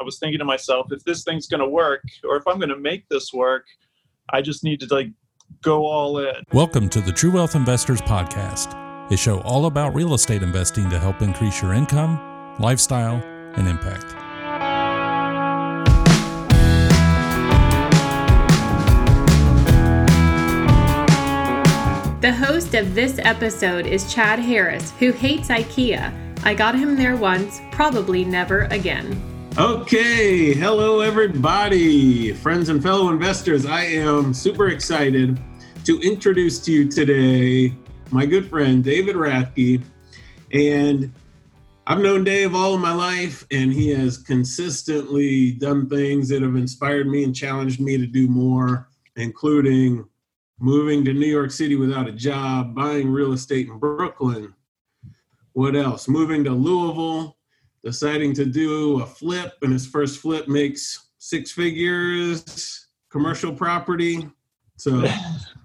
I was thinking to myself, if this thing's going to work, or if I'm going to make this work, I just need to like go all in. Welcome to the True Wealth Investors Podcast, a show all about real estate investing to help increase your income, lifestyle, and impact. The host of this episode is Chad Harris, who hates IKEA. I got him there once, probably never again. Okay, hello everybody, friends and fellow investors. I am super excited to introduce to you today my good friend David Rathke. And I've known Dave all of my life, and he has consistently done things that have inspired me and challenged me to do more, including moving to New York City without a job, buying real estate in Brooklyn. What else? Moving to Louisville, deciding to do a flip, and his first flip makes six figures, commercial property. So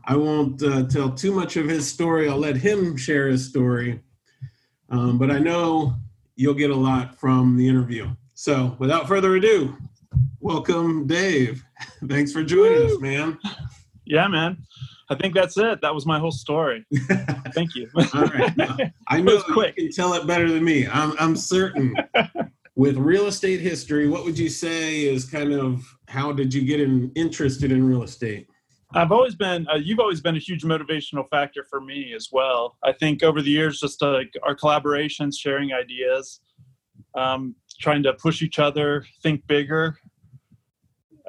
I won't uh, tell too much of his story. I'll let him share his story. Um, but I know you'll get a lot from the interview. So without further ado, welcome, Dave. Thanks for joining Woo! us, man. Yeah, man. I think that's it. That was my whole story. Thank you. All right. I know quick. you can tell it better than me. I'm, I'm certain. With real estate history, what would you say is kind of how did you get in, interested in real estate? I've always been, uh, you've always been a huge motivational factor for me as well. I think over the years, just uh, our collaborations, sharing ideas, um, trying to push each other, think bigger,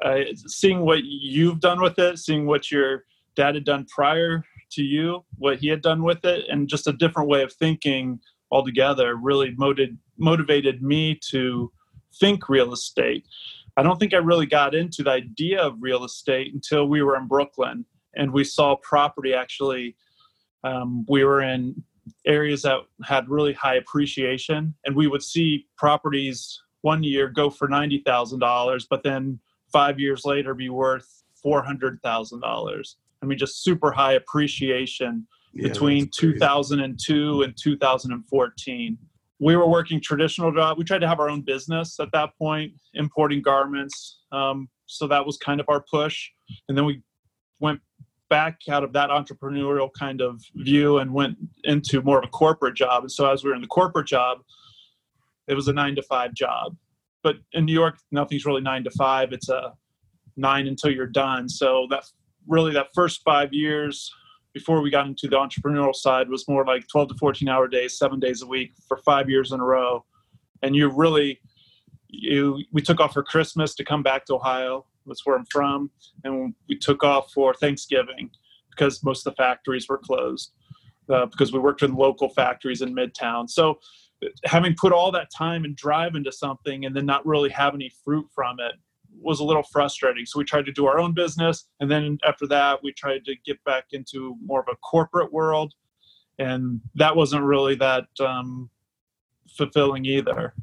uh, seeing what you've done with it, seeing what your dad had done prior to you, what he had done with it, and just a different way of thinking altogether really motivated motivated me to think real estate. I don't think I really got into the idea of real estate until we were in Brooklyn and we saw property actually. Um, we were in areas that had really high appreciation, and we would see properties one year go for ninety thousand dollars, but then five years later be worth four hundred thousand dollars. I mean, just super high appreciation yeah, between 2002 and 2014. We were working traditional job. We tried to have our own business at that point, importing garments. Um, so that was kind of our push. And then we went back out of that entrepreneurial kind of view and went into more of a corporate job. And so as we were in the corporate job, it was a nine to five job. But in New York, nothing's really nine to five. It's a nine until you're done. So that really that first five years before we got into the entrepreneurial side was more like 12 to 14 hour days, seven days a week for five years in a row. And you really, you, we took off for Christmas to come back to Ohio. That's where I'm from. And we took off for Thanksgiving because most of the factories were closed uh, because we worked in local factories in Midtown. So having put all that time and drive into something and then not really have any fruit from it was a little frustrating. So we tried to do our own business. And then after that, we tried to get back into more of a corporate world. And that wasn't really that um, fulfilling either.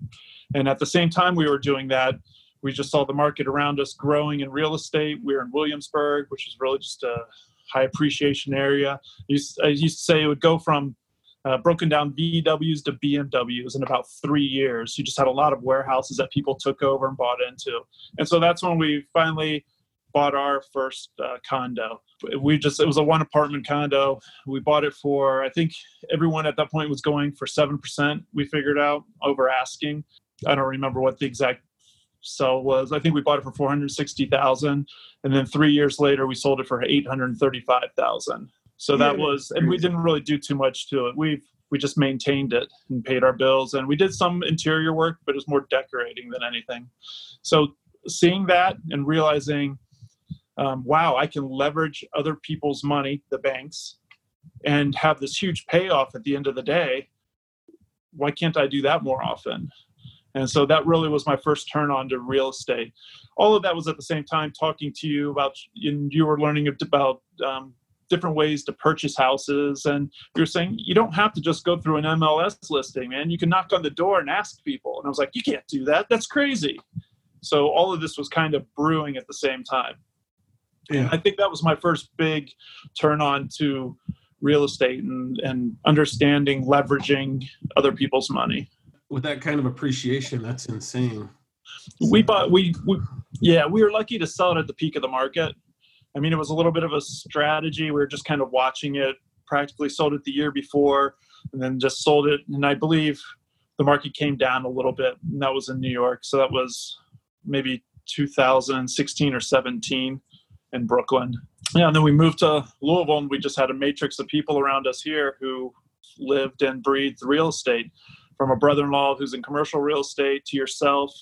And at the same time, we were doing that. We just saw the market around us growing in real estate. We were in Williamsburg, which is really just a high appreciation area. I used to say it would go from uh, broken down VWs to BMWs in about three years. You just had a lot of warehouses that people took over and bought into. And so that's when we finally bought our first uh, condo. We just, it was a one apartment condo. We bought it for, I think everyone at that point was going for 7%, we figured out over asking. I don't remember what the exact sell was. I think we bought it for 460,000 and then 3 years later we sold it for 835,000. So that was, and we didn't really do too much to it. We've we just maintained it and paid our bills, and we did some interior work, but it was more decorating than anything. So seeing that and realizing, um, wow, I can leverage other people's money, the banks, and have this huge payoff at the end of the day. Why can't I do that more often? And so that really was my first turn on to real estate. All of that was at the same time talking to you about, and you were learning about um, different ways to purchase houses. And you're saying you don't have to just go through an MLS listing, man. You can knock on the door and ask people. And I was like, you can't do that. That's crazy. So all of this was kind of brewing at the same time. Yeah. I think that was my first big turn on to real estate and, and understanding leveraging other people's money. With that kind of appreciation, that's insane. we bought we, we yeah we were lucky to sell it at the peak of the market i mean it was a little bit of a strategy. We were just kind of watching it practically sold it the year before and then just sold it. And i believe the market came down a little bit and that was in new york. So that was maybe 2016 or 17 in brooklyn. Yeah and then we moved to louisville and we just had a matrix of people around us here who lived and breathed real estate. From a brother-in-law who's in commercial real estate to yourself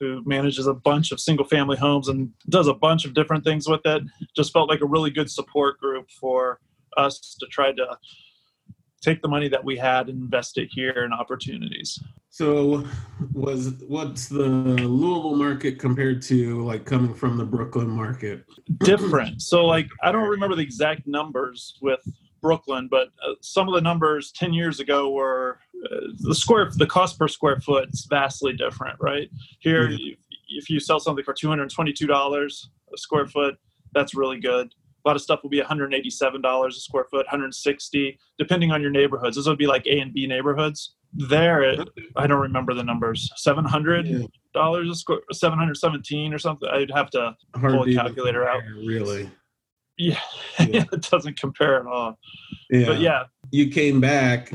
who manages a bunch of single family homes and does a bunch of different things with it just felt like a really good support group for us to try to take the money that we had and invest it here in opportunities So, was what's the Louisville market compared to like coming from the Brooklyn market? different so like i don't remember the exact numbers with brooklyn but uh, some of the numbers 10 years ago were the square the cost per square foot is vastly different right here Yeah. if, if you sell something for $222 a square foot that's really good a lot of stuff will be $187 a square foot 160 depending on your neighborhoods those would be like a and b neighborhoods there it, i don't remember the numbers 700 Yeah, dollars a square 717 or something i'd have to hard pull a calculator out. Really? yeah, Yeah. it doesn't compare at all Yeah. but yeah You came back,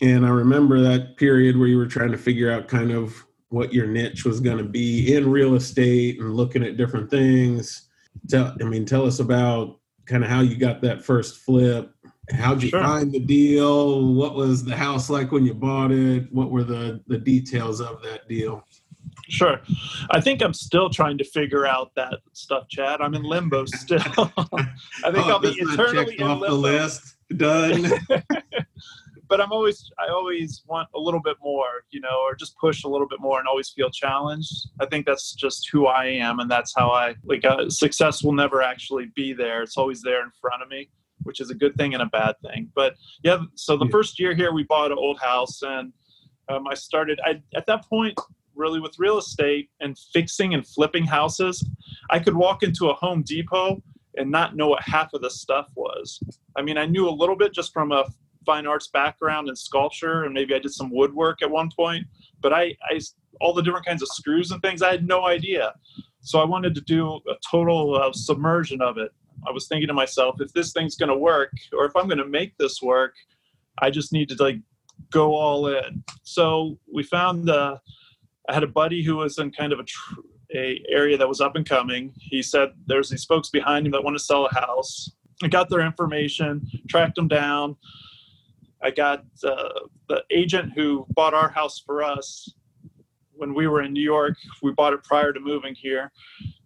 and I remember that period where you were trying to figure out kind of what your niche was going to be in real estate and looking at different things. Tell, I mean, tell us about kind of how you got that first flip. How'd you Sure. find the deal? What was the house like when you bought it? What were the the details of that deal? sure i think i'm still trying to figure out that stuff chad i'm in limbo still i think Oh, i'll be eternally in off the limbo list. Done. but i'm always i always want a little bit more you know or just push a little bit more and always feel challenged. I think that's just who i am and that's how i like uh, success will never actually be there. It's always there in front of me which is a good thing and a bad thing. But yeah so the first year here we bought an old house and um, i started I, at that point really with real estate and fixing and flipping houses i could walk into a home depot and not know what half of the stuff was. I mean i knew a little bit just from a fine arts background and sculpture and maybe i did some woodwork at one point but i i all the different kinds of screws and things i had no idea. So i wanted to do a total uh, submersion of it. I was thinking to myself if this thing's going to work or if i'm going to make this work i just need to like go all in. So we found uh, i had a buddy who was in kind of a tr- a area that was up and coming. He said there's these folks behind him that want to sell a house. I got their information tracked them down I got uh, the agent who bought our house for us when we were in New York. We bought it prior to moving here.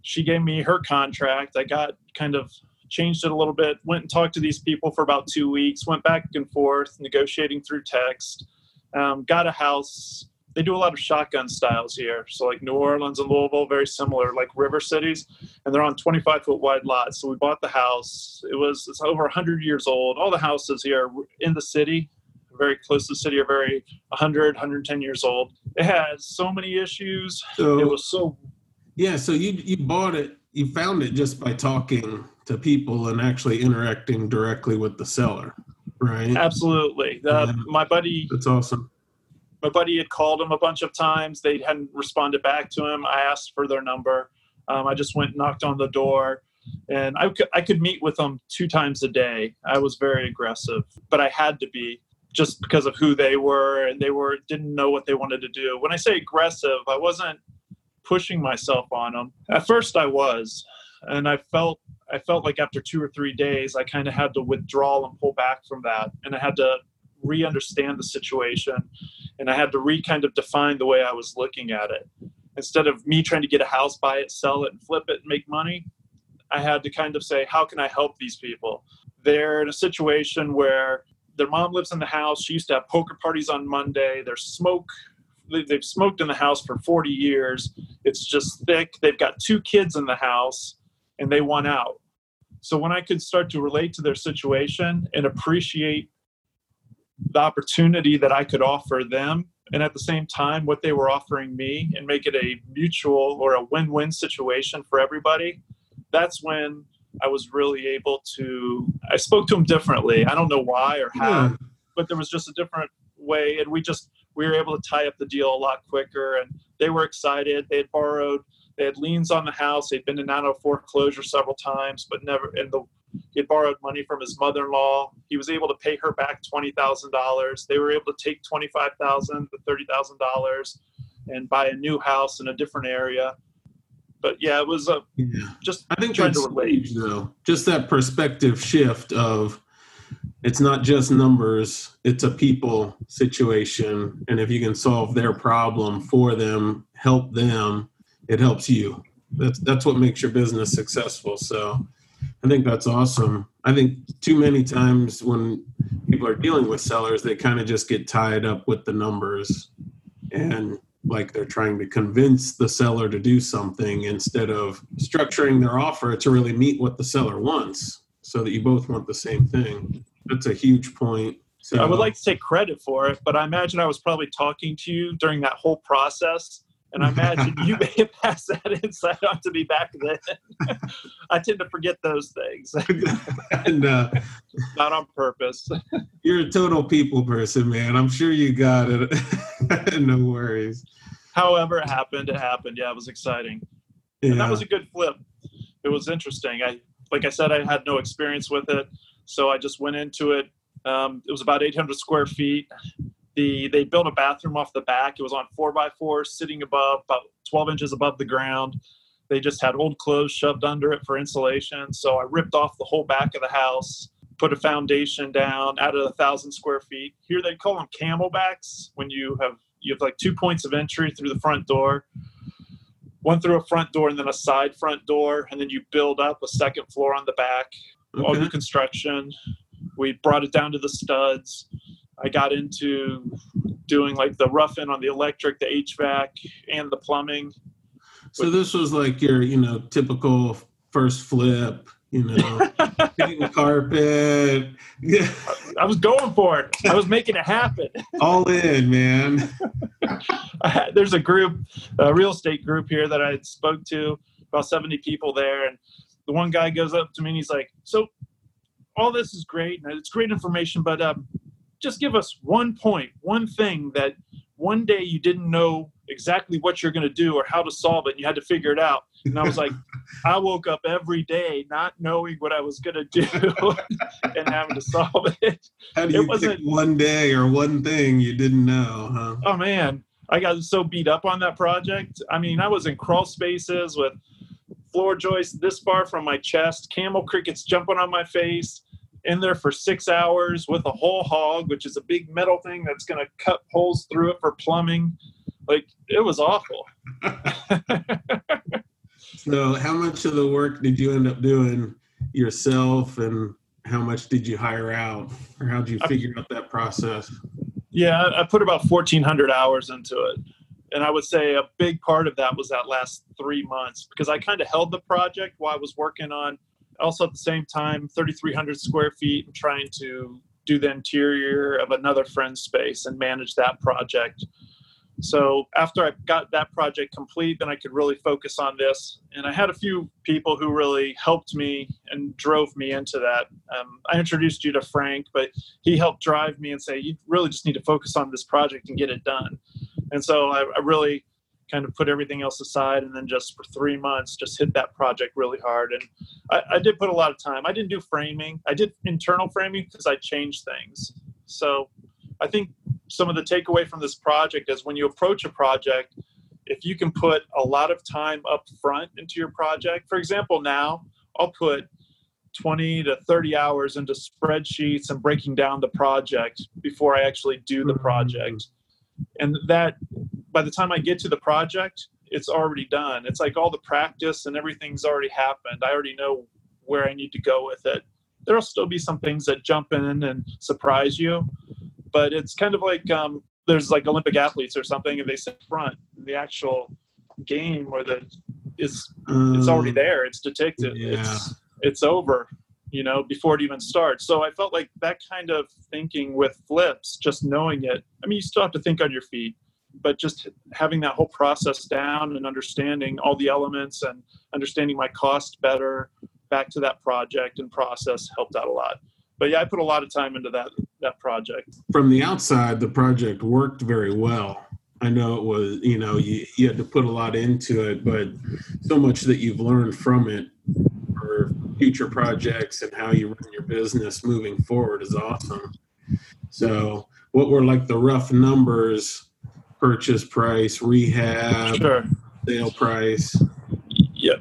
She gave me her contract. I got kind of changed it a little bit, went and talked to these people for about two weeks, went back and forth, negotiating through text, um, got a house. They do a lot of shotgun styles here. So, like New Orleans and Louisville, very similar, like river cities and they're on 25 foot wide lots. So we bought the house. It was it's over 100 years old. All the houses here in the city, very close to the city, are very 100, 110 years old. It has so many issues. So It was so Yeah, so you you bought it, you found it just by talking to people and actually interacting directly with the seller, right? absolutely. Uh, my buddy, That's awesome. My buddy had called him a bunch of times. They hadn't responded back to him. I asked for their number. Um, I just went knocked on the door, and I could I could meet with them two times a day. I was very aggressive, but I had to be just because of who they were, and they were didn't know what they wanted to do. When I say aggressive, I wasn't pushing myself on them. At first, I was, and I felt I felt like after two or three days, I kind of had to withdraw and pull back from that, and I had to re-understand the situation and I had to re kind of define the way I was looking at it. Instead of me trying to get a house, buy it, sell it, and flip it and make money, I had to kind of say, how can I help these people? They're in a situation where their mom lives in the house. She used to have poker parties on Monday. There's smoke. they- They've smoked in the house for 40 years. It's just thick. They've got two kids in the house and they want out. So when I could start to relate to their situation and appreciate the opportunity that I could offer them and at the same time what they were offering me and make it a mutual or a win-win situation for everybody that's when I was really able to I spoke to them differently I don't know why or how Yeah. but there was just a different way and we just we were able to tie up the deal a lot quicker and they were excited. They had borrowed, they had liens on the house. They'd been in and out of foreclosure several times, but never. And the he had borrowed money from his mother-in-law. He was able to pay her back twenty thousand dollars. They were able to take twenty-five thousand to thirty thousand dollars and buy a new house in a different area. But yeah, it was a Yeah. just I think trying to relate. huge, though. Just that perspective shift of it's not just numbers; it's a people situation, and if you can solve their problem for them, help them, it helps you. That's that's what makes your business successful. So, I think that's awesome. I think too many times when people are dealing with sellers, they kind of just get tied up with the numbers and like they're trying to convince the seller to do something instead of structuring their offer to really meet what the seller wants so that you both want the same thing. That's a huge point. So I would like to take credit for it, but I imagine I was probably talking to you during that whole process. And I imagine you may have passed that insight on to me back then. I tend to forget those things, and uh, not on purpose. you're a total people person, man. I'm sure you got it. no worries. However, it happened. It happened. Yeah, it was exciting. And that was a good flip. It was interesting. I, like I said, I had no experience with it, so I just went into it. Um, it was about 800 square feet. The they built a bathroom off the back. It was on four by four, sitting above about 12 inches above the ground. They just had old clothes shoved under it for insulation. So I ripped off the whole back of the house, put a foundation down, added a thousand square feet. Here they call them camelbacks when you have you have like two points of entry through the front door one through a front door and then a side front door, and then you build up a second floor on the back. All new construction. We brought it down to the studs. I got into doing like the rough in on the electric, the HVAC, and the plumbing. So this was like your, you know, typical first flip, you know, hitting the carpet, yeah, I was going for it. I was making it happen. all in, man. There's a group, a real estate group here that I spoke to, about 70 people there, and the one guy goes up to me and he's like, "So, all this is great, and it's great information, but um, just give us one point, one thing that one day you didn't know exactly what you're going to do or how to solve it, and you had to figure it out." And I was like, I woke up every day not knowing what I was going to do and having to solve it. How do you pick wasn't- one day or one thing you didn't know, huh? Oh man, I got so beat up on that project. I mean, I was in crawl spaces with floor joists this far from my chest, camel crickets jumping on my face, in there for six hours with a Hole Hawg, which is a big metal thing that's going to cut holes through it for plumbing. Like it was awful. So, how much of the work did you end up doing yourself, and how much did you hire out, or how did you I- figure out that process? Yeah, I I put about 1,400 hours into it. And I would say a big part of that was that last three months because I kind of held the project while I was working on, also at the same time, 3,300 square feet and trying to do the interior of another friend's space and manage that project. So after I got that project complete, then I could really focus on this. And I had a few people who really helped me and drove me into that. Um, I introduced you to Frank, but he helped drive me and say, you really just need to focus on this project and get it done. And so I, I really kind of put everything else aside and then just for three months just hit that project really hard. And I, I did put a lot of time. I didn't do framing. I did internal framing because i changed things. So i think some of the takeaway from this project is when you approach a project if you can put a lot of time up front into your project for example now i'll put 20 to 30 hours into spreadsheets and breaking down the project before i actually do the mm-hmm. project. And that by the time i get to the project it's already done. It's like all the practice and everything's already happened. I already know where i need to go with it. There'll still be some things that jump in and surprise you but it's kind of like um, there's like olympic athletes or something and they sit front. The actual game or the is it's already Um, there. It's detected. yeah. it's it's over you know before it even starts. So i felt like that kind of thinking with flips just knowing it i mean you still have to think on your feet but just having that whole process down and understanding all the elements and understanding my cost better back to that project and process helped out a lot but yeah i put a lot of time into that that project From the outside, the project worked very well. I know it was, you know, you, you had to put a lot into it, but so much that you've learned from it for future projects and how you run your business moving forward is awesome. So, what were like the rough numbers? Purchase price, rehab, Sure. sale price. Yep.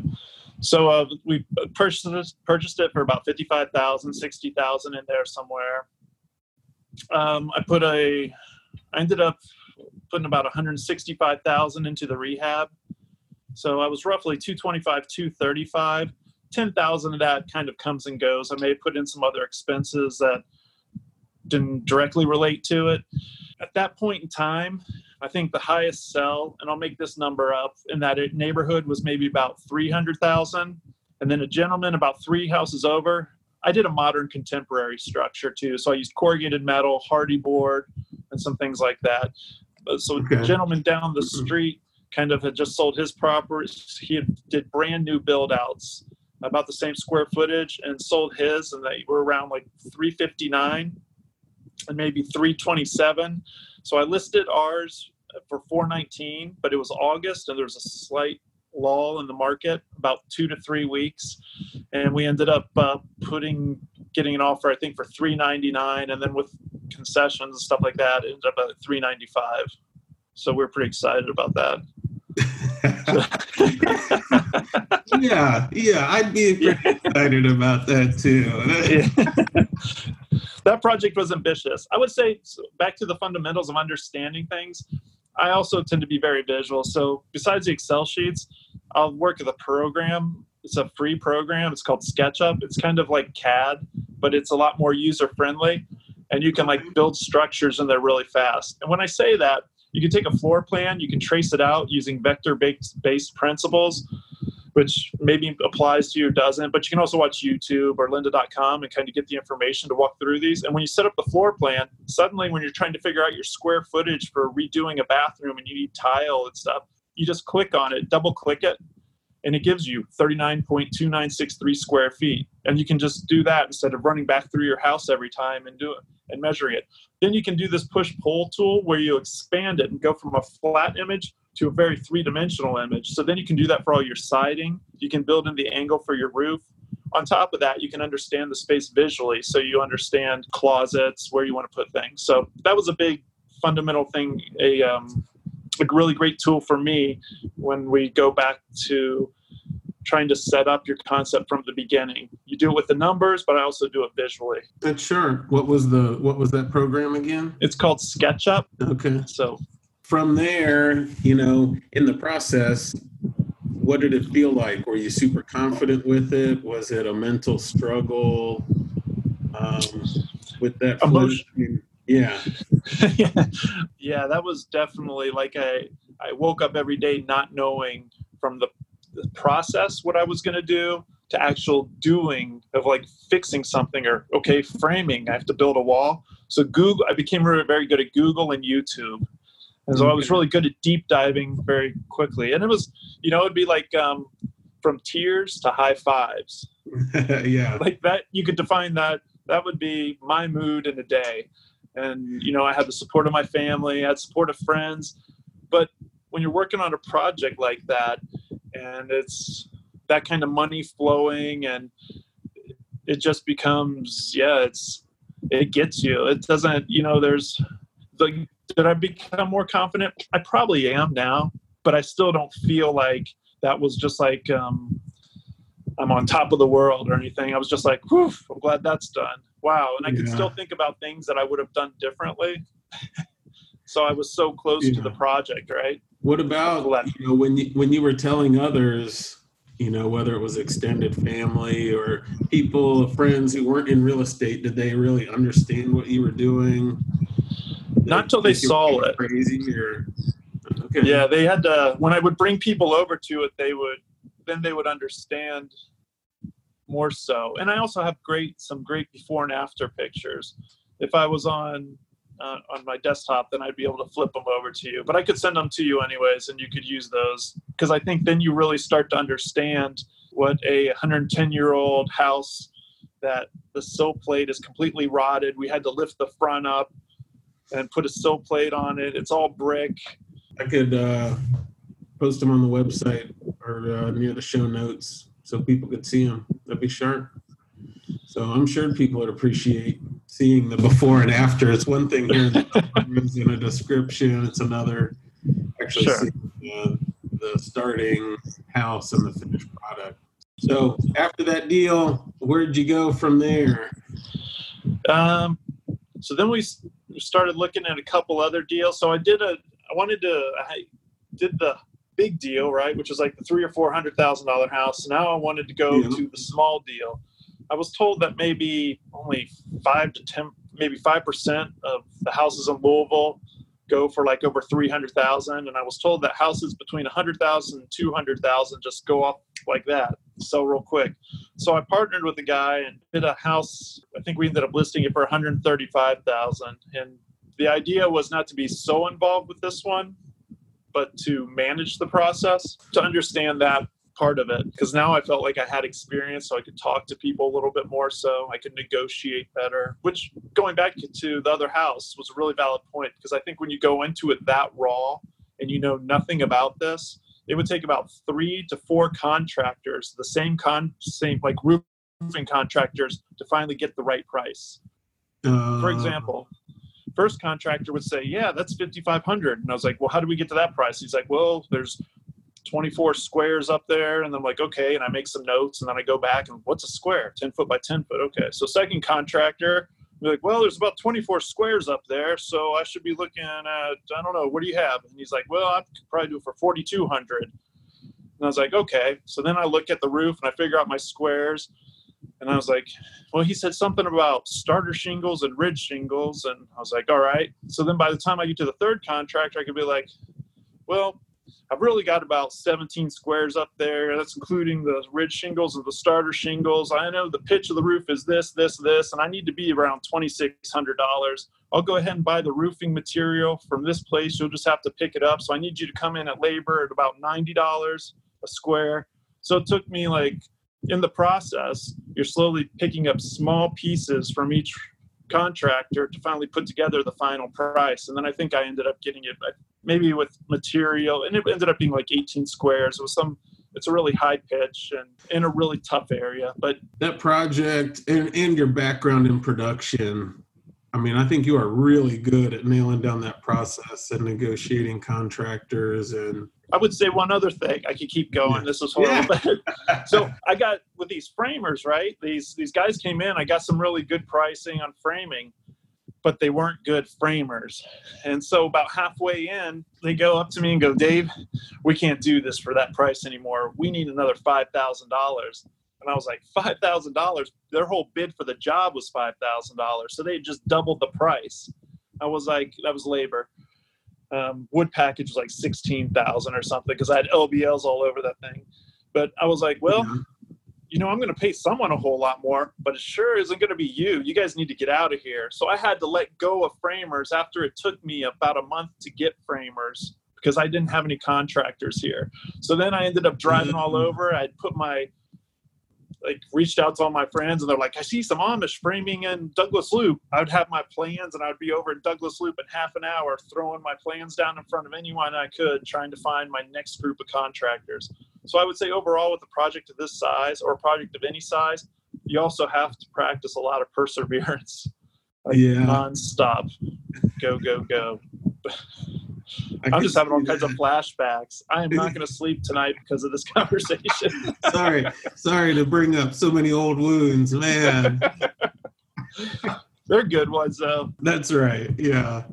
So uh, we purchased it, purchased it for about 55,000, 60,000 in there somewhere. Um, I put a, I ended up putting about 165,000 into the rehab. So I was roughly 225, 235. 10,000 of that kind of comes and goes. I may have put in some other expenses that didn't directly relate to it. At that point in time, I think the highest sell, and I'll make this number up, in that neighborhood was maybe about 300,000. And then a gentleman about three houses over, I did a modern contemporary structure too. So I used corrugated metal, Hardie board, and some things like that. So Okay. the gentleman down the mm-hmm. street kind of had just sold his property. He had, did brand new build outs about the same square footage and sold his, and they were around like 359 and maybe 327. So I listed ours for 419, but it was August and there was a slight lull in the market, about two to three weeks, and we ended up uh, putting getting an offer I think for 399, and then with concessions and stuff like that, it ended up at 395. So we're pretty excited about that. yeah, yeah, I'd be pretty excited about that too. that project was ambitious. I would say so back to the fundamentals of understanding things. I also tend to be very visual. So besides the Excel sheets, I'll work with a program. It's a free program. It's called SketchUp. It's kind of like CAD, but it's a lot more user friendly, and you can like mm-hmm. build structures in they're really fast. And when I say that, you can take a floor plan, you can trace it out using vector based based principles, which maybe applies to you or doesn't. But you can also watch YouTube or lynda.com and kind of get the information to walk through these. And when you set up the floor plan, suddenly when you're trying to figure out your square footage for redoing a bathroom and you need tile and stuff, you just click on it, double click it, and it gives you 39.2963 square feet. And you can just do that instead of running back through your house every time and do it and measuring it. Then you can do this push pull tool where you expand it and go from a flat image to a very three dimensional image. So then you can do that for all your siding. You can build in the angle for your roof. On top of that, you can understand the space visually. So you understand closets, where you want to put things. So that was a big fundamental thing, a, um, a really great tool for me when we go back to trying to set up your concept from the beginning. You do it with the numbers, but I also do it visually. But sure. What was the what was that program again? It's called SketchUp. Okay. So From there, you know, in the process, what did it feel like? Were you super confident with it? Was it a mental struggle um, with that? Emotion- Yeah. yeah, that was definitely like I I woke up every day not knowing from the, the process what I was going to do to actual doing of like fixing something or okay framing. I have to build a wall. So Google, I became very, very good at Google and YouTube. And so I was really good at deep diving very quickly. And it was, you know, it'd be like um, from tears to high fives yeah. like that you could define that that would be my mood in a day and you know i had the support of my family i had support of friends but when you're working on a project like that and it's that kind of money flowing and it just becomes yeah it's it gets you it doesn't you know there's like did i become more confident i probably am now but i still don't feel like that was just like um I'm on top of the world or anything. I was just like, whew, I'm glad that's done. Wow. And I can still think about things that I would have done differently. so I was so close to the project, right? What about you know when you when you were telling others, you know, whether it was extended family or people, friends who weren't in real estate, did they really understand what you were doing? Not until they saw it. Crazy or okay. Yeah, they had to, when I would bring people over to it, they would, then they would understand more so. And I also have great, some great before and after pictures. If I was on, uh, on my desktop, then I'd be able to flip them over to you. But I could send them to you anyways, and you could use those because I think then you really start to understand what a 110 year old house that the sill plate is completely rotted. We had to lift the front up and put a sill plate on it. It's all brick. I could uh, post them on the website or uh, near the show notes so people could see them. That'd be sharp. So I'm sure people would appreciate seeing the before and after. It's one thing here in a description. It's another actually sure. seeing the, the starting house and the finished product. So after that deal, where'd you go from there? Um, so then we started looking at a couple other deals. So I did a, I wanted to, I did the big deal, right, which is like the three or four hundred thousand dollar house. Now I wanted to go yeah. to the small deal. I was told that maybe only five to ten, maybe five percent of the houses in Louisville go for like over 300,000 and I was told that houses between 100,000 and 200,000 just go up like that so real quick. So I partnered with a guy and did a house I think we ended up listing it for 135,000 and the idea was not to be so involved with this one but to manage the process to understand that part of it because now I felt like I had experience, so I could talk to people a little bit more, so I could negotiate better. Which, going back to the other house, was a really valid point because I think when you go into it that raw and you know nothing about this, it would take about three to four contractors, the same con, same like roofing contractors, to finally get the right price. Uh... For example, first contractor would say, "Yeah, that's 5500." And I was like, "Well, how do we get to that price?" He's like, "Well, there's 24 squares up there. And I'm like okay. And I make some notes and then I go back and what's a square? 10 foot by 10 foot. Okay. So second contractor be like well there's about 24 squares up there so I should be looking at I don't know what do you have? And he's like well I could probably do it for 4200 and I was like okay. So then I look at the roof and I figure out my squares and I was like, well, he said something about starter shingles and ridge shingles. And I was like, all right. So then by the time I get to the third contractor, I could be like, well, I've really got about 17 squares up there. That's including the ridge shingles and the starter shingles. I know the pitch of the roof is this, this, this, and I need to be around $2,600. I'll go ahead and buy the roofing material from this place. You'll just have to pick it up. So I need you to come in at labor at about $90 a square. So it took me like in the process, you're slowly picking up small pieces from each contractor to finally put together the final price. And then I think I ended up getting it maybe with material, and it ended up being like 18 squares. It was some. It's a really high pitch and in a really tough area. But that project and, and your background in production, I mean, I think you are really good at nailing down that process and negotiating contractors and I would say one other thing. I could keep going. This is horrible. Yeah. so I got with these framers, right? These these guys came in. I got some really good pricing on framing, but they weren't good framers. And so about halfway in, they go up to me and go, Dave, we can't do this for that price anymore. We need another $5,000. And I was like, $5,000? Their whole bid for the job was $5,000. So they just doubled the price. I was like, that was labor. Um, wood package was like 16,000 or something because I had LVLs all over that thing. But I was like, well, mm-hmm you know, I'm going to pay someone a whole lot more, but it sure isn't going to be you. You guys need to get out of here. So I had to let go of framers after it took me about a month to get framers because I didn't have any contractors here. So then I ended up driving all mm-hmm. over. I'd put my like reached out to all my friends and they're like, I see some Amish framing in Douglass Loop. I would have my plans and I would be over in Douglass Loop in half an hour, throwing my plans down in front of anyone I could, trying to find my next group of contractors. So I would say overall, with a project of this size or a project of any size, you also have to practice a lot of perseverance. Like yeah. nonstop. Go, go, go. I'm just having all kinds of flashbacks. I am not going to sleep tonight because of this conversation. sorry, sorry to bring up so many old wounds, man. They're good ones, though. That's right. Yeah.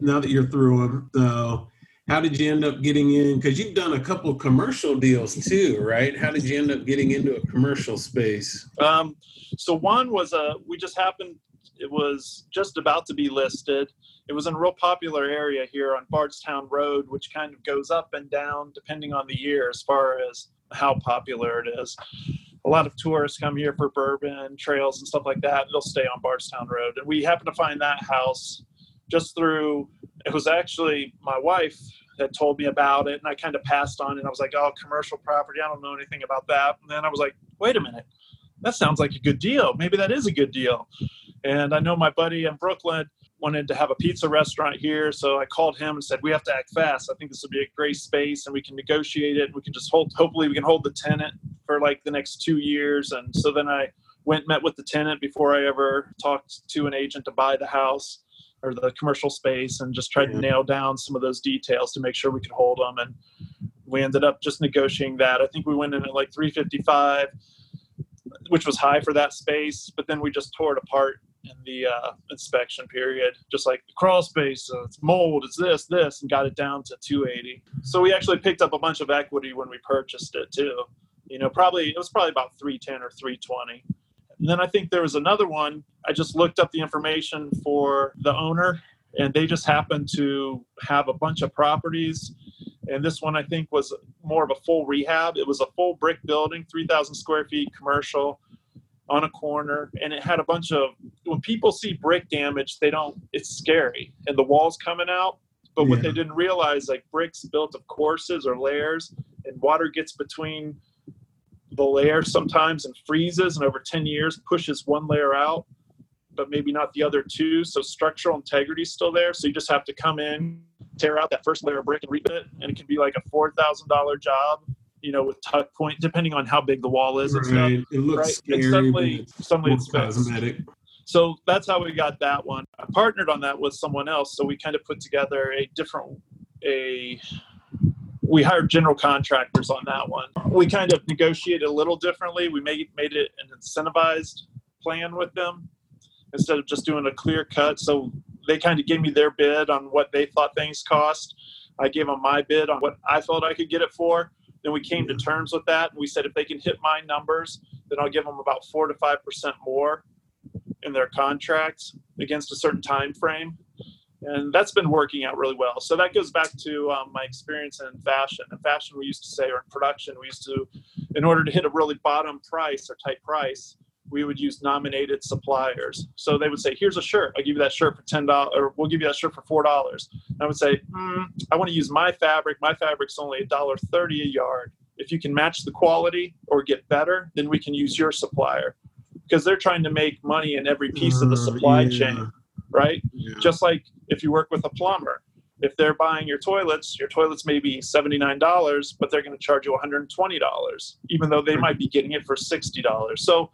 Now that you're through them, so how did you end up getting in? Because you've done a couple commercial deals too, right? How did you end up getting into a commercial space? Um, so one was a we just happened. It was just about to be listed. It was in a real popular area here on Bardstown Road, which kind of goes up and down depending on the year as far as how popular it is. A lot of tourists come here for bourbon trails and stuff like that. They'll stay on Bardstown Road, and we happened to find that house just through. It was actually my wife had told me about it, and I kind of passed on, and I was like, "Oh, commercial property. I don't know anything about that." And then I was like, "Wait a minute, that sounds like a good deal. Maybe that is a good deal." And I know my buddy in Brooklyn wanted to have a pizza restaurant here. So I called him and said, we have to act fast. I think this would be a great space and we can negotiate it. We can just hold, hopefully we can hold the tenant for like the next two years. And so then I went, met with the tenant before I ever talked to an agent to buy the house or the commercial space and just tried to nail down some of those details to make sure we could hold them. And we ended up just negotiating that. I think we went in at like 355, which was high for that space, but then we just tore it apart in the uh, inspection period, just like the crawl space, uh, it's mold, it's this, this, and got it down to 280. So we actually picked up a bunch of equity when we purchased it too. You know, probably it was probably about 310 or 320. And then I think there was another one. I just looked up the information for the owner, and they just happened to have a bunch of properties. And this one I think was more of a full rehab. It was a full brick building, 3,000 square feet commercial on a corner and it had a bunch of when people see brick damage they don't it's scary and the walls coming out. But what they didn't realize like bricks built of courses or layers and water gets between the layers sometimes and freezes and over 10 years pushes one layer out but maybe not the other two. So structural integrity is still there so you just have to come in tear out that first layer of brick and rebuild it and it can be like a $4000 job you know, with tuck point, depending on how big the wall is and Right. stuff. It looks Right. scary. And suddenly, it's suddenly it's fixed. cosmetic. So that's how we got that one. I partnered on that with someone else. So we kind of put together a different, a, we hired general contractors on that one. We kind of negotiated a little differently. We made, made it an incentivized plan with them instead of just doing a clear cut. So they kind of gave me their bid on what they thought things cost. I gave them my bid on what I thought I could get it for. Then we came to terms with that. And we said if they can hit my numbers, then I'll give them about four to five percent more in their contracts against a certain time frame. And that's been working out really well. So that goes back to um, my experience in fashion. In fashion, we used to say, or in production, we used to, in order to hit a really bottom price or tight price, we would use nominated suppliers. So they would say, "Here's a shirt. I'll give you that shirt for ten dollars, or we'll give you that shirt for four dollars." I would say, mm, "I want to use my fabric. My fabric's only a dollar thirty a yard. If you can match the quality or get better, then we can use your supplier." Because they're trying to make money in every piece of the Uh, supply yeah. chain, right? Yeah. Just like if you work with a plumber, if they're buying your toilets, your toilets may be $79, but they're going to charge you $120, even though they might be getting it for $60. So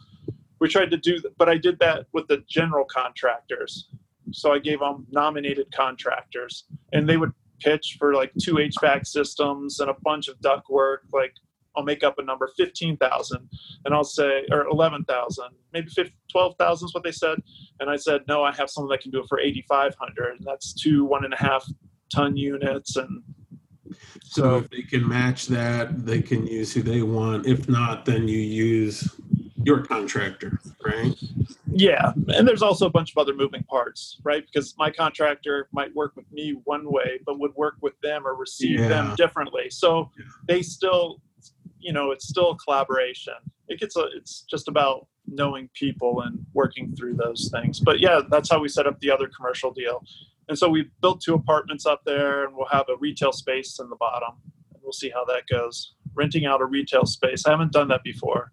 we tried to do, but I did that with the general contractors. So I gave them nominated contractors, and they would pitch for like two HVAC systems and a bunch of duct work. Like I'll make up a number, fifteen thousand, and I'll say, or eleven thousand, maybe 15, 12,000 is what they said. And I said, no, I have someone that can do it for eighty five hundred, and that's two one and a half ton units, and So if they can match that, they can use who they want. If not, then you use your contractor, right? Yeah, and there's also a bunch of other moving parts, right? Because my contractor might work with me one way, but would work with them or receive them differently. So Yeah. they still, you know, it's still a collaboration. It gets a, it's just about knowing people and working through those things. But yeah, that's how we set up the other commercial deal. And so we built two apartments up there, and we'll have a retail space in the bottom. And we'll see how that goes. Renting out a retail space, I haven't done that before.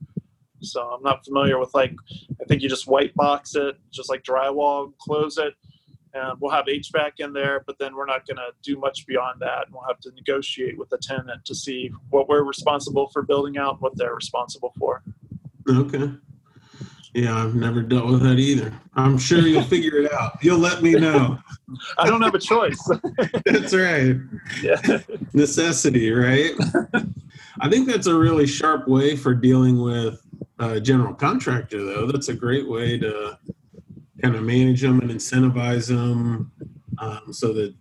So I'm not familiar with like I think you just white box it, just like drywall, close it, and we'll have HVAC in there. But then we're not going to do much beyond that, and we'll have to negotiate with the tenant to see what we're responsible for building out, what they're responsible for. Okay. Yeah, I've never dealt with that either. I'm sure you'll figure it out. You'll let me know. I don't have a choice. That's right. yeah. Necessity, right? I think that's a really sharp way for dealing with a general contractor, though. That's a great way to kind of manage them and incentivize them um, so that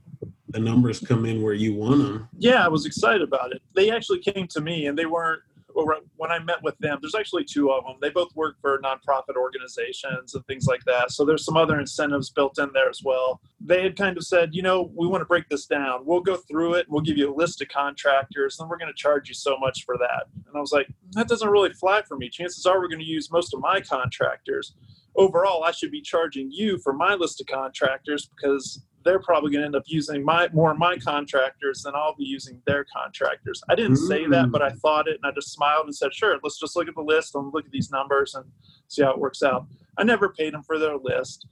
the numbers come in where you want them. yeah, I was excited about it. They actually came to me, and they weren't. Or when I met with them, there's actually two of them. They both work for nonprofit organizations and things like that. So there's some other incentives built in there as well. They had kind of said, you know, we want to break this down. We'll go through it. We'll give you a list of contractors, and we're going to charge you so much for that. And I was like, that doesn't really fly for me. Chances are we're going to use most of my contractors. Overall, I should be charging you for my list of contractors because they're probably going to end up using my more of my contractors than I'll be using their contractors. I didn't say that, Mm. but I thought it, and I just smiled and said, "Sure, let's just look at the list and look at these numbers and see how it works out." I never paid them for their list,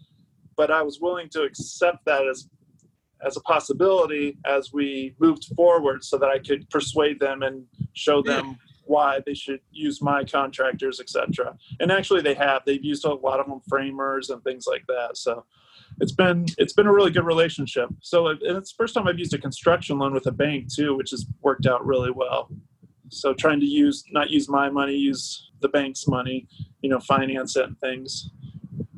but I was willing to accept that as as a possibility as we moved forward so that I could persuade them and show them why they should use my contractors, etc. And actually they have. They've used a lot of them framers and things like that. So it's been it's been a really good relationship. So uh, it's the first time I've used a construction loan with a bank too, which has worked out really well. So trying to use not use my money, use the bank's money, you know, finance it and things.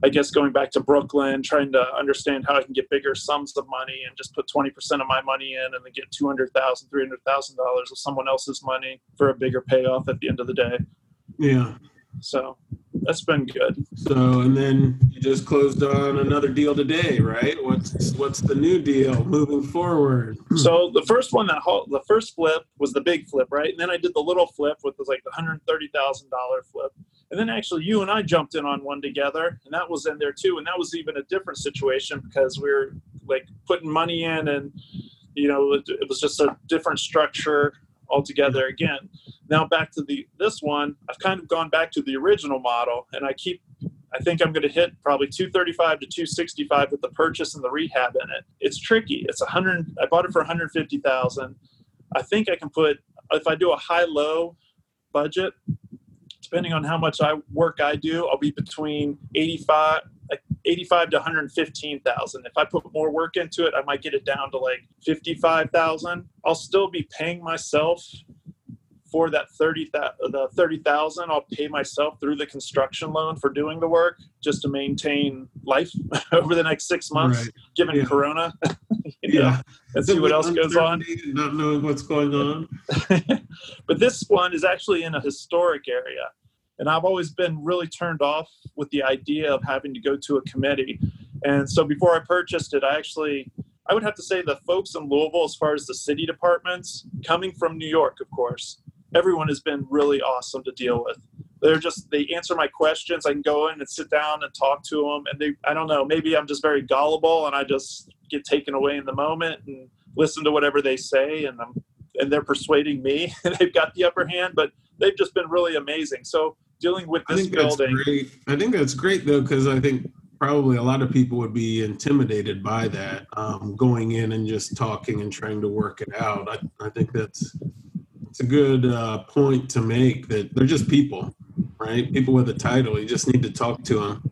I guess going back to Brooklyn, trying to understand how I can get bigger sums of money and just put 20% of my money in and then get $200,000, $300,000 of someone else's money for a bigger payoff at the end of the day. Yeah. So that's been good. So, and then you just closed on another deal today, right? What's what's the new deal moving forward? So the first one that the first flip was the big flip, right? And then I did the little flip, which was like the hundred thirty thousand dollar flip. And then actually, you and I jumped in on one together, and that was in there too. And that was even a different situation because we were like putting money in, and you know, it, it was just a different structure altogether again. Now back to the this one, I've kind of gone back to the original model, and I keep. I think I'm going to hit probably 235 to 265 with the purchase and the rehab in it. It's tricky. It's 100. I bought it for 150,000. I think I can put if I do a high low budget, depending on how much I work I do, I'll be between 85 like 85 to 115,000. If I put more work into it, I might get it down to like 55,000. I'll still be paying myself for that 30 the 30,000 I'll pay myself through the construction loan for doing the work just to maintain life over the next 6 months right. given yeah. corona yeah and see what else goes on not knowing what's going on but this one is actually in a historic area and I've always been really turned off with the idea of having to go to a committee. And so before I purchased it, I actually, I would have to say the folks in Louisville, as far as the city departments, coming from New York, of course, everyone has been really awesome to deal with. They're just, they answer my questions. I can go in and sit down and talk to them. And they, I don't know, maybe I'm just very gullible and I just get taken away in the moment and listen to whatever they say. And I'm, and they're persuading me and they've got the upper hand, but they've just been really amazing. So dealing with this I think building. That's great. I think that's great though, because I think probably a lot of people would be intimidated by that, um, going in and just talking and trying to work it out. I, I think that's it's a good uh, point to make that they're just people, right? People with a title. You just need to talk to them.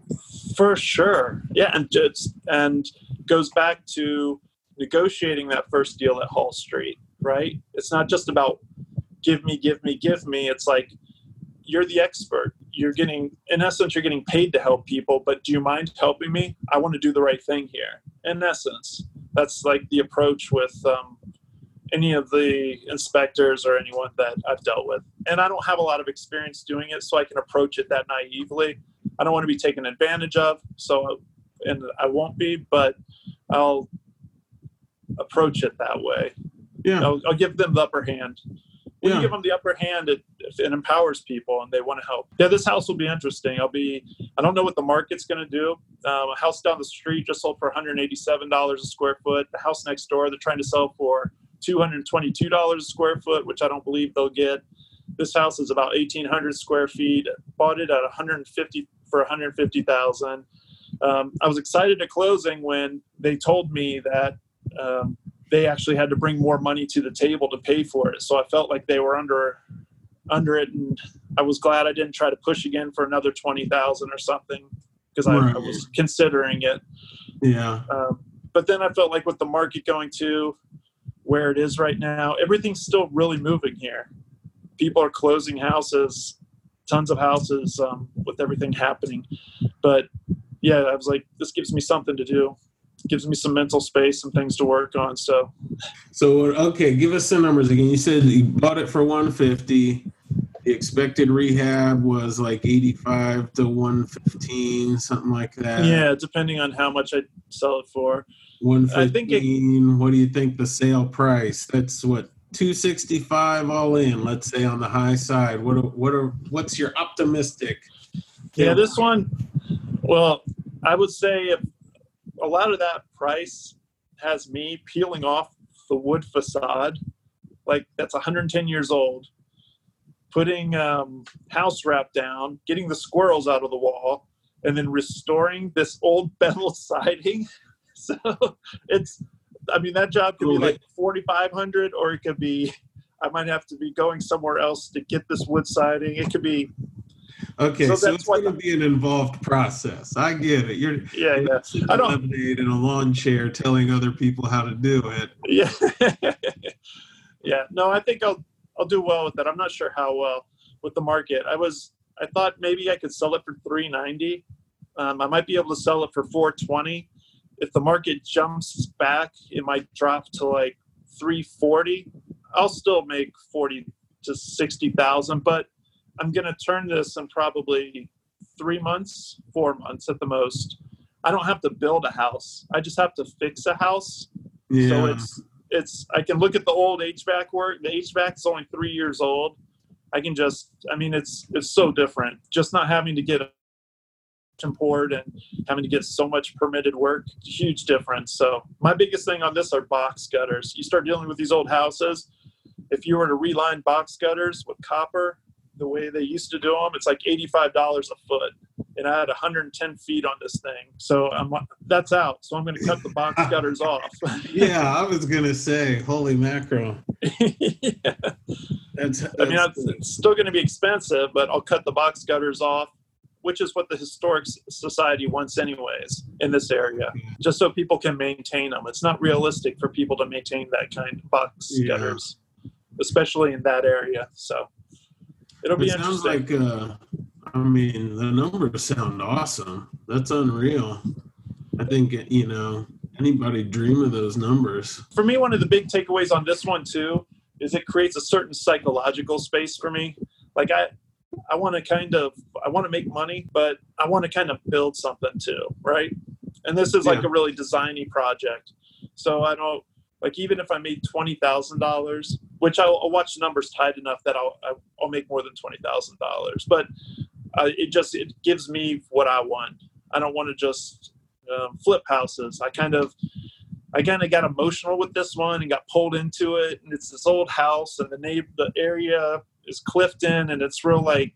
For sure, yeah, and it's and goes back to negotiating that first deal at Hall Street, right? It's not just about give me, give me, give me. It's like you're the expert. You're getting, in essence, you're getting paid to help people, but do you mind helping me? I want to do the right thing here. In essence, that's like the approach with um, any of the inspectors or anyone that I've dealt with. And I don't have a lot of experience doing it, so I can approach it that naively. I don't want to be taken advantage of, so and I won't be, but I'll approach it that way. Yeah, I'll, I'll give them the upper hand when yeah. you give them the upper hand, it, it empowers people and they want to help. Yeah, this house will be interesting. I'll be, I don't know what the market's going to do. Um, a house down the street just sold for $187 a square foot. The house next door, they're trying to sell for $222 a square foot, which I don't believe they'll get. This house is about 1,800 square feet. Bought it at 150 for 150,000. Um, I was excited at closing when they told me that um, they actually had to bring more money to the table to pay for it. So I felt like they were under under it, and I was glad I didn't try to push again for another twenty thousand or something because I, right. I, was considering it. Yeah. Um, but then I felt like with the market going to where it is right now, everything's still really moving here. People are closing houses, tons of houses um, with everything happening. But yeah, I was like, this gives me something to do gives me some mental space and things to work on. So, so okay, give us some numbers again. You said you bought it for 150. The expected rehab was like 85 to 115, something like that. Yeah, depending on how much I sell it for. 115. I think it, what do you think the sale price? That's what 265 all in. Let's say on the high side. What are, what are what's your optimistic? Yeah, this one. Well, I would say if a lot of that price has me peeling off the wood facade, like that's 110 years old, putting um, house wrap down, getting the squirrels out of the wall, and then restoring this old bevel siding. So it's, I mean, that job could be like 4,500 or it could be, I might have to be going somewhere else to get this wood siding. It could be. Okay, so, so it's going to be an involved process. I get it. You're yeah, you're yeah. I don't lemonade in a lawn chair telling other people how to do it. Yeah, yeah. No, I think I'll I'll do well with that. I'm not sure how well with the market. I was I thought maybe I could sell it for 390. Um, I might be able to sell it for 420. If the market jumps back, it might drop to like 340. I'll still make 40 to 60,000, but I'm going to turn this in probably three months, four months at the most. I don't have to build a house. I just have to fix a house. Yeah. So it's it's I can look at the old HVAC work. The HVAC is only three years old. I can just I mean it's it's so different. Just not having to get a poured and having to get so much permitted work, huge difference. So my biggest thing on this are box gutters. You start dealing with these old houses. If you were to reline box gutters with copper, the way they used to do them, it's like $85 a foot. And I had 110 feet on this thing. So I'm, that's out. So I'm going to cut the box gutters off. yeah, I was going to say, holy mackerel. yeah. that's, that's, I mean, it's still going to be expensive, but I'll cut the box gutters off which is what the historic society wants anyways in this area just so people can maintain them it's not realistic for people to maintain that kind of box yeah. gutters especially in that area so it'll be it sounds like uh, I mean, the numbers sound awesome. That's unreal. I think you know anybody dream of those numbers. For me, one of the big takeaways on this one too is it creates a certain psychological space for me. Like I, I want to kind of I want to make money, but I want to kind of build something too, right? And this is like yeah. a really designy project. So I don't like even if I made twenty thousand dollars, which I'll, I'll, watch the numbers tight enough that I'll I'll make more than twenty thousand dollars. But uh, it just it gives me what I want. I don't want to just um, flip houses. I kind of I kind of got emotional with this one and got pulled into it. And it's this old house, and the name the area is Clifton, and it's real like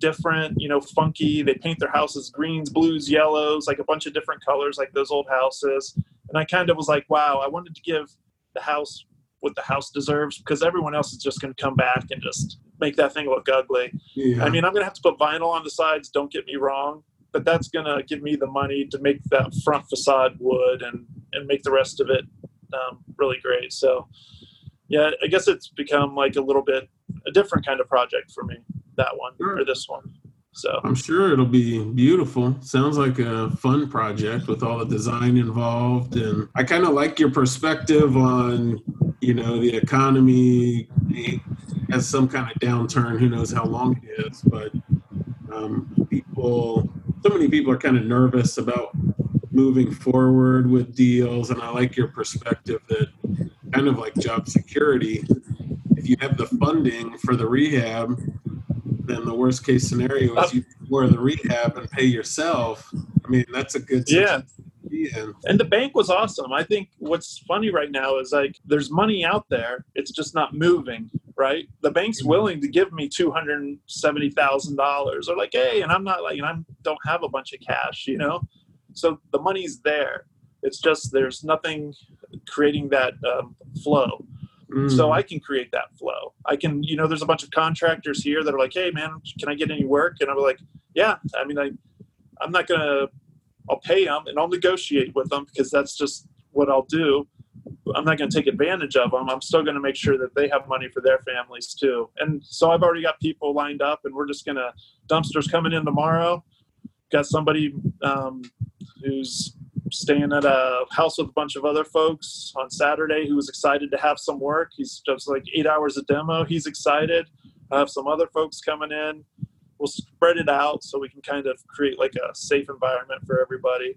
different, you know, funky. They paint their houses greens, blues, yellows, like a bunch of different colors, like those old houses. And I kind of was like, wow, I wanted to give the house what the house deserves because everyone else is just going to come back and just make that thing look ugly. Yeah. I mean, I'm going to have to put vinyl on the sides, don't get me wrong, but that's going to give me the money to make that front facade wood and, and make the rest of it um, really great. So, yeah, I guess it's become like a little bit a different kind of project for me, that one sure. or this one. So I'm sure it'll be beautiful. Sounds like a fun project with all the design involved. And I kind of like your perspective on, you know, the economy has some kind of downturn. Who knows how long it is, but um, people, so many people are kind of nervous about moving forward with deals. And I like your perspective that kind of like job security. If you have the funding for the rehab, then the worst case scenario is you for the rehab and pay yourself. I mean, that's a good yeah. And the bank was awesome. I think what's funny right now is like there's money out there, it's just not moving, right? The bank's mm-hmm. willing to give me two hundred seventy thousand dollars, or like, hey, and I'm not like, and I don't have a bunch of cash, you know. So the money's there. It's just there's nothing creating that um, flow. Mm. So I can create that flow. I can, you know, there's a bunch of contractors here that are like, "Hey, man, can I get any work?" And I'm like, "Yeah." I mean, I, I'm not gonna, I'll pay them and I'll negotiate with them because that's just what I'll do. I'm not going to take advantage of them. I'm still going to make sure that they have money for their families too. And so I've already got people lined up, and we're just going to dumpsters coming in tomorrow. Got somebody um, who's staying at a house with a bunch of other folks on Saturday who was excited to have some work. He's just like eight hours of demo. He's excited. I have some other folks coming in. We'll spread it out so we can kind of create like a safe environment for everybody.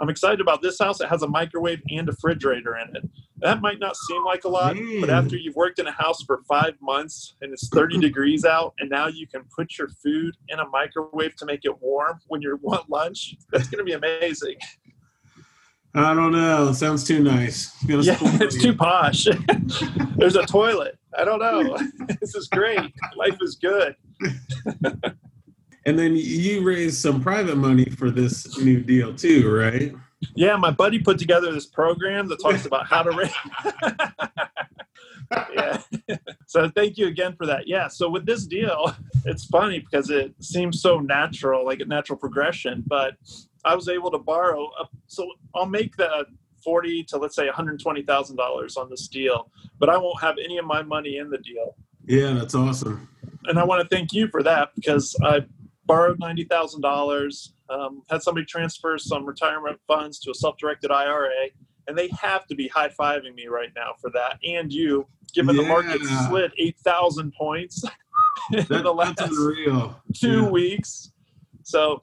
I'm excited about this house. It has a microwave and a refrigerator in it. That might not seem like a lot, mm. but after you've worked in a house for five months and it's 30 degrees out, and now you can put your food in a microwave to make it warm when you want lunch, that's going to be amazing. I don't know. Sounds too nice. It's yeah, it's too posh. There's a toilet. I don't know. this is great. Life is good. And then you raised some private money for this new deal too, right? Yeah, my buddy put together this program that talks about how to raise. yeah. so thank you again for that. Yeah. So with this deal, it's funny because it seems so natural, like a natural progression, but I was able to borrow. A, so I'll make the 40 to let's say $120,000 on this deal, but I won't have any of my money in the deal. Yeah, that's awesome. And I want to thank you for that because I borrowed $90,000, um, had somebody transfer some retirement funds to a self directed IRA, and they have to be high fiving me right now for that. And you, given yeah. the market slid 8,000 points in that, the last two yeah. weeks. So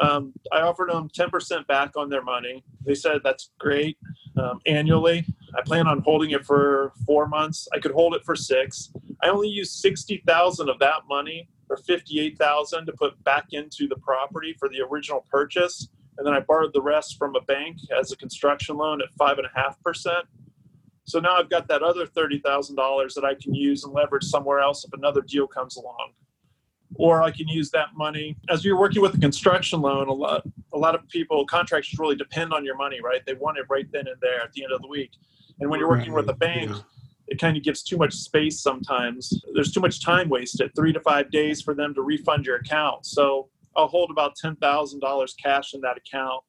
um, I offered them 10% back on their money. They said that's great um, annually. I plan on holding it for four months. I could hold it for six. I only used 60,000 of that money or 58,000 to put back into the property for the original purchase. And then I borrowed the rest from a bank as a construction loan at five and a half percent. So now I've got that other $30,000 that I can use and leverage somewhere else if another deal comes along or I can use that money as you're working with a construction loan. A lot, a lot of people, contractors really depend on your money, right? They want it right then and there at the end of the week. And when you're working right. with a bank, yeah. it kind of gives too much space sometimes. There's too much time wasted, three to five days for them to refund your account. So I'll hold about ten thousand dollars cash in that account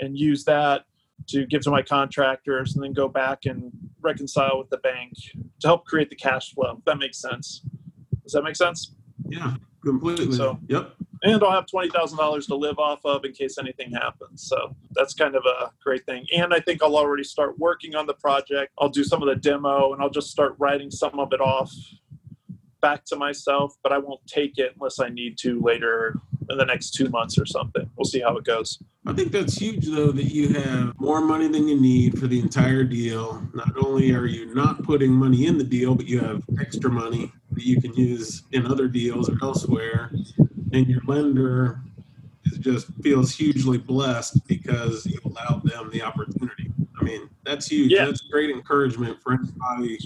and use that to give to my contractors and then go back and reconcile with the bank to help create the cash flow. If that makes sense. Does that make sense? Yeah. Completely. So, yep. And I'll have twenty thousand dollars to live off of in case anything happens. So that's kind of a great thing. And I think I'll already start working on the project. I'll do some of the demo, and I'll just start writing some of it off back to myself. But I won't take it unless I need to later in the next two months or something. We'll see how it goes. I think that's huge, though, that you have more money than you need for the entire deal. Not only are you not putting money in the deal, but you have extra money that you can use in other deals or elsewhere. And your lender is just feels hugely blessed because you allowed them the opportunity. I mean, that's huge. Yeah. That's great encouragement for anybody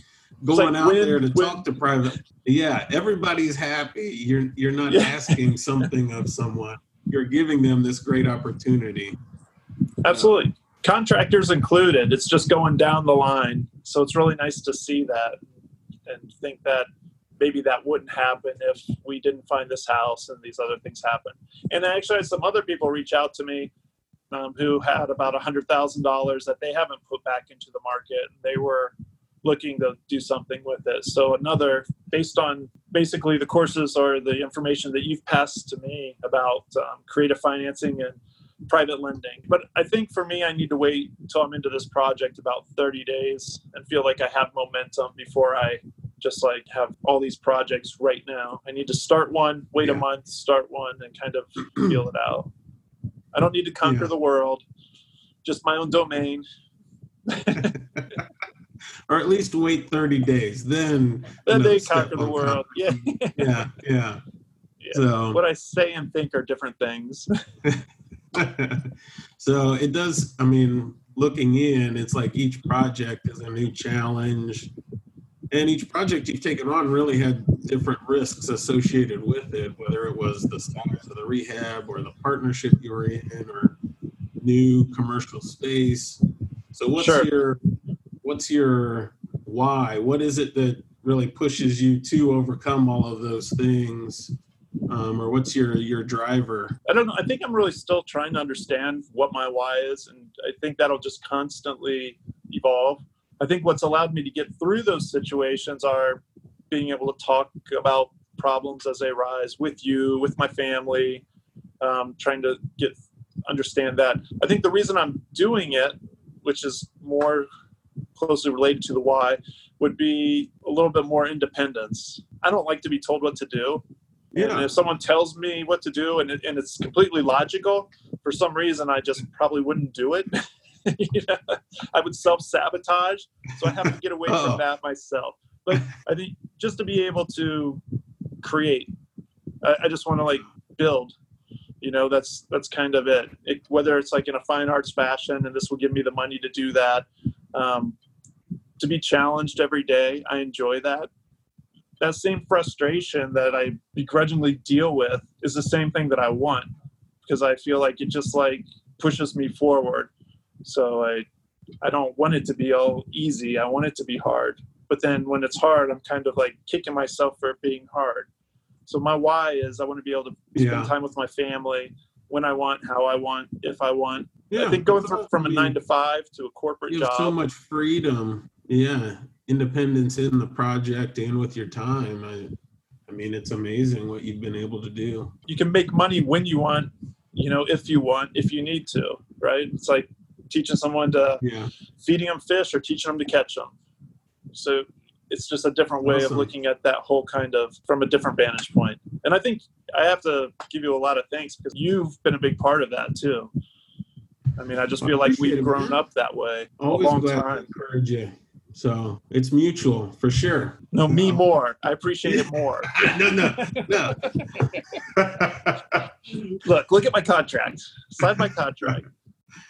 going like out when, there to when, talk to private. Yeah, everybody's happy. You're you're not yeah. asking something of someone you're giving them this great opportunity. Absolutely. Contractors included. It's just going down the line. So it's really nice to see that and think that maybe that wouldn't happen if we didn't find this house and these other things happen. And I actually had some other people reach out to me um, who had about a hundred thousand dollars that they haven't put back into the market. They were looking to do something with it. So another, based on basically the courses or the information that you've passed to me about um, creative financing and private lending. But I think for me, I need to wait until I'm into this project about 30 days and feel like I have momentum before I just like have all these projects right now. I need to start one, wait yeah. a month, start one, and kind of feel it out. I don't need to conquer yeah. the world, just my own domain. or at least wait 30 days. Then then they conquer the world. Yeah. yeah. Yeah. Yeah. So what I say and think are different things. so it does I mean, looking in, it's like each project is a new challenge. And each project you've taken on really had different risks associated with it, whether it was the size of the rehab or the partnership you were in or new commercial space. So what's sure. your what's your why? What is it that really pushes you to overcome all of those things? Um, or what's your your driver? I don't know. I think I'm really still trying to understand what my why is, and I think that'll just constantly evolve. I think what's allowed me to get through those situations are being able to talk about problems as they arise with you, with my family, um, trying to get understand that. I think the reason I'm doing it, which is more closely related to the why would be a little bit more independence. I don't like to be told what to do. Yeah. And if someone tells me what to do and, it, and it's completely logical, for some reason I just probably wouldn't do it. you know, I would self sabotage. So I have to get away from that myself. But I think just to be able to create, I, I just want to like build. You know, that's that's kind of it. it. Whether it's like in a fine arts fashion, and this will give me the money to do that, um, to be challenged every day. I enjoy that. that same frustration that I begrudgingly deal with is the same thing that I want because I feel like it just like pushes me forward. So I I don't want it to be all easy. I want it to be hard. But then when it's hard, I'm kind of like kicking myself for it being hard. So my why is I want to be able to spend Yeah. time with my family when I want, how I want, if I want. Yeah, I think going from, from a nine to five to a corporate you have job. so much freedom. Yeah, independence in the project and with your time. I, I mean, it's amazing what you've been able to do. you can make money when you want, you know, if you want, if you need to, right? It's like teaching someone to Yeah, feeding them fish or teaching them to catch them. So it's just a different way Awesome. of looking at that whole kind of from a different vantage point. And I think I have to give you a lot of thanks because you've been a big part of that too. I mean, I just feel like we've grown up that way always a long glad to encourage you. So it's mutual for sure. No, me more. I appreciate it more. no, no, no. Look, look at my contract. Sign my contract.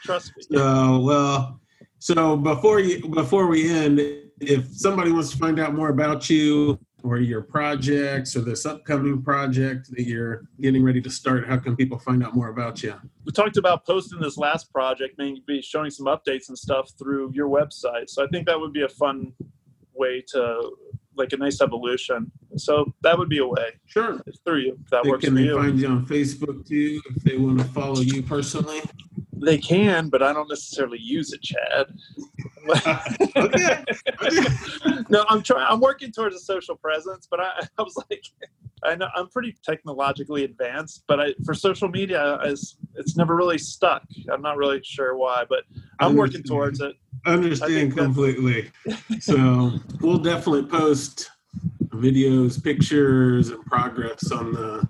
Trust me. So well, so before you before we end, if somebody wants to find out more about you or your projects or this upcoming project that you're getting ready to start, how can people find out more about you? we talked about posting this last project, maybe showing some updates and stuff through your website. So I think that would be a fun way to like a nice evolution. So that would be a way Sure. through you. If that They- works can for they you. find you on Facebook too if they want to follow you personally? They can, but I don't necessarily use it, Chad. Okay. no, I'm trying. I'm working towards a social presence, but I, I was like, I know I'm pretty technologically advanced, but I for social media, it's, it's never really stuck. I'm not really sure why, but I'm working towards it. Understand completely. So we'll definitely post videos, pictures, and progress on the,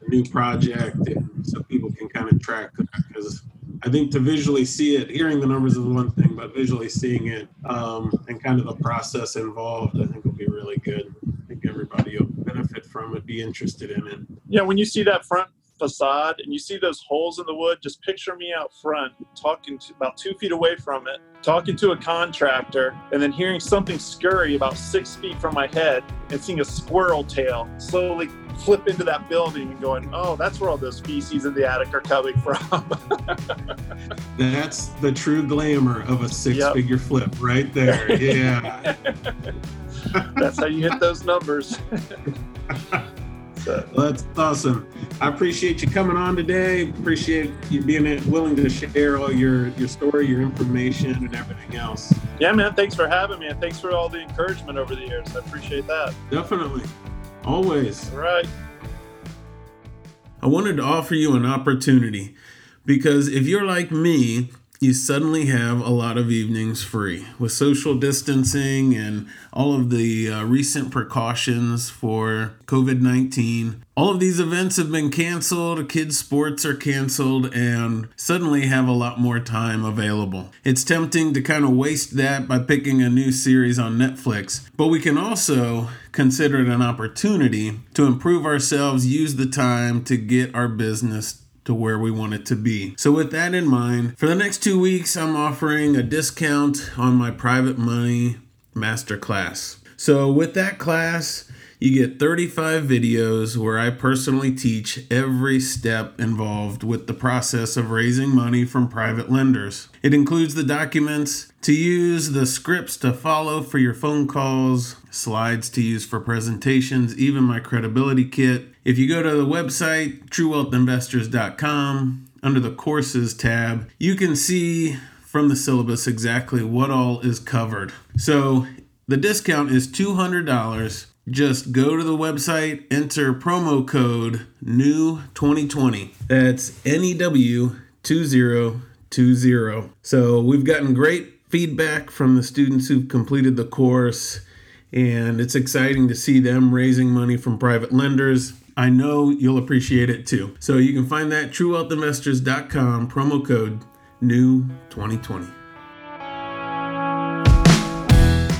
the new project, and so people can kind of track that. Because I think to visually see it, hearing the numbers is one thing, but visually seeing it um, and kind of the process involved, I think will be really good. I think everybody will benefit from it, be interested in it. Yeah, when you see that front facade and you see those holes in the wood, just picture me out front, talking to about two feet away from it, talking to a contractor, and then hearing something scurry about six feet from my head and seeing a squirrel tail slowly flip into that building and going, oh, that's where all those feces in the attic are coming from. That's the true glamour of a six-figure flip, right there. Yeah. that's how you hit those numbers. so, that's awesome. I appreciate you coming on today. Appreciate you being willing to share all your your story, your information, and everything else. yeah, man, thanks for having me and thanks for all the encouragement over the years. I appreciate that. Definitely, always. All right. I wanted to offer you an opportunity because if you're like me, you suddenly have a lot of evenings free with social distancing and all of the uh, recent precautions for COVID 19. All of these events have been canceled, kids' sports are canceled, and suddenly have a lot more time available. It's tempting to kind of waste that by picking a new series on Netflix, but we can also consider it an opportunity to improve ourselves, use the time to get our business to where we want it to be. So, with that in mind, for the next two weeks, I'm offering a discount on my private money masterclass. So, with that class, you get 35 videos where I personally teach every step involved with the process of raising money from private lenders. It includes the documents to use, the scripts to follow for your phone calls, slides to use for presentations, even my credibility kit. If you go to the website, truewealthinvestors.com, under the courses tab, you can see from the syllabus exactly what all is covered. So the discount is $200. Just go to the website, enter promo code NEW2020. That's N E W 2020. So we've gotten great feedback from the students who've completed the course, and it's exciting to see them raising money from private lenders. I know you'll appreciate it too. So you can find that truewealthinvestors.com promo code NEW2020.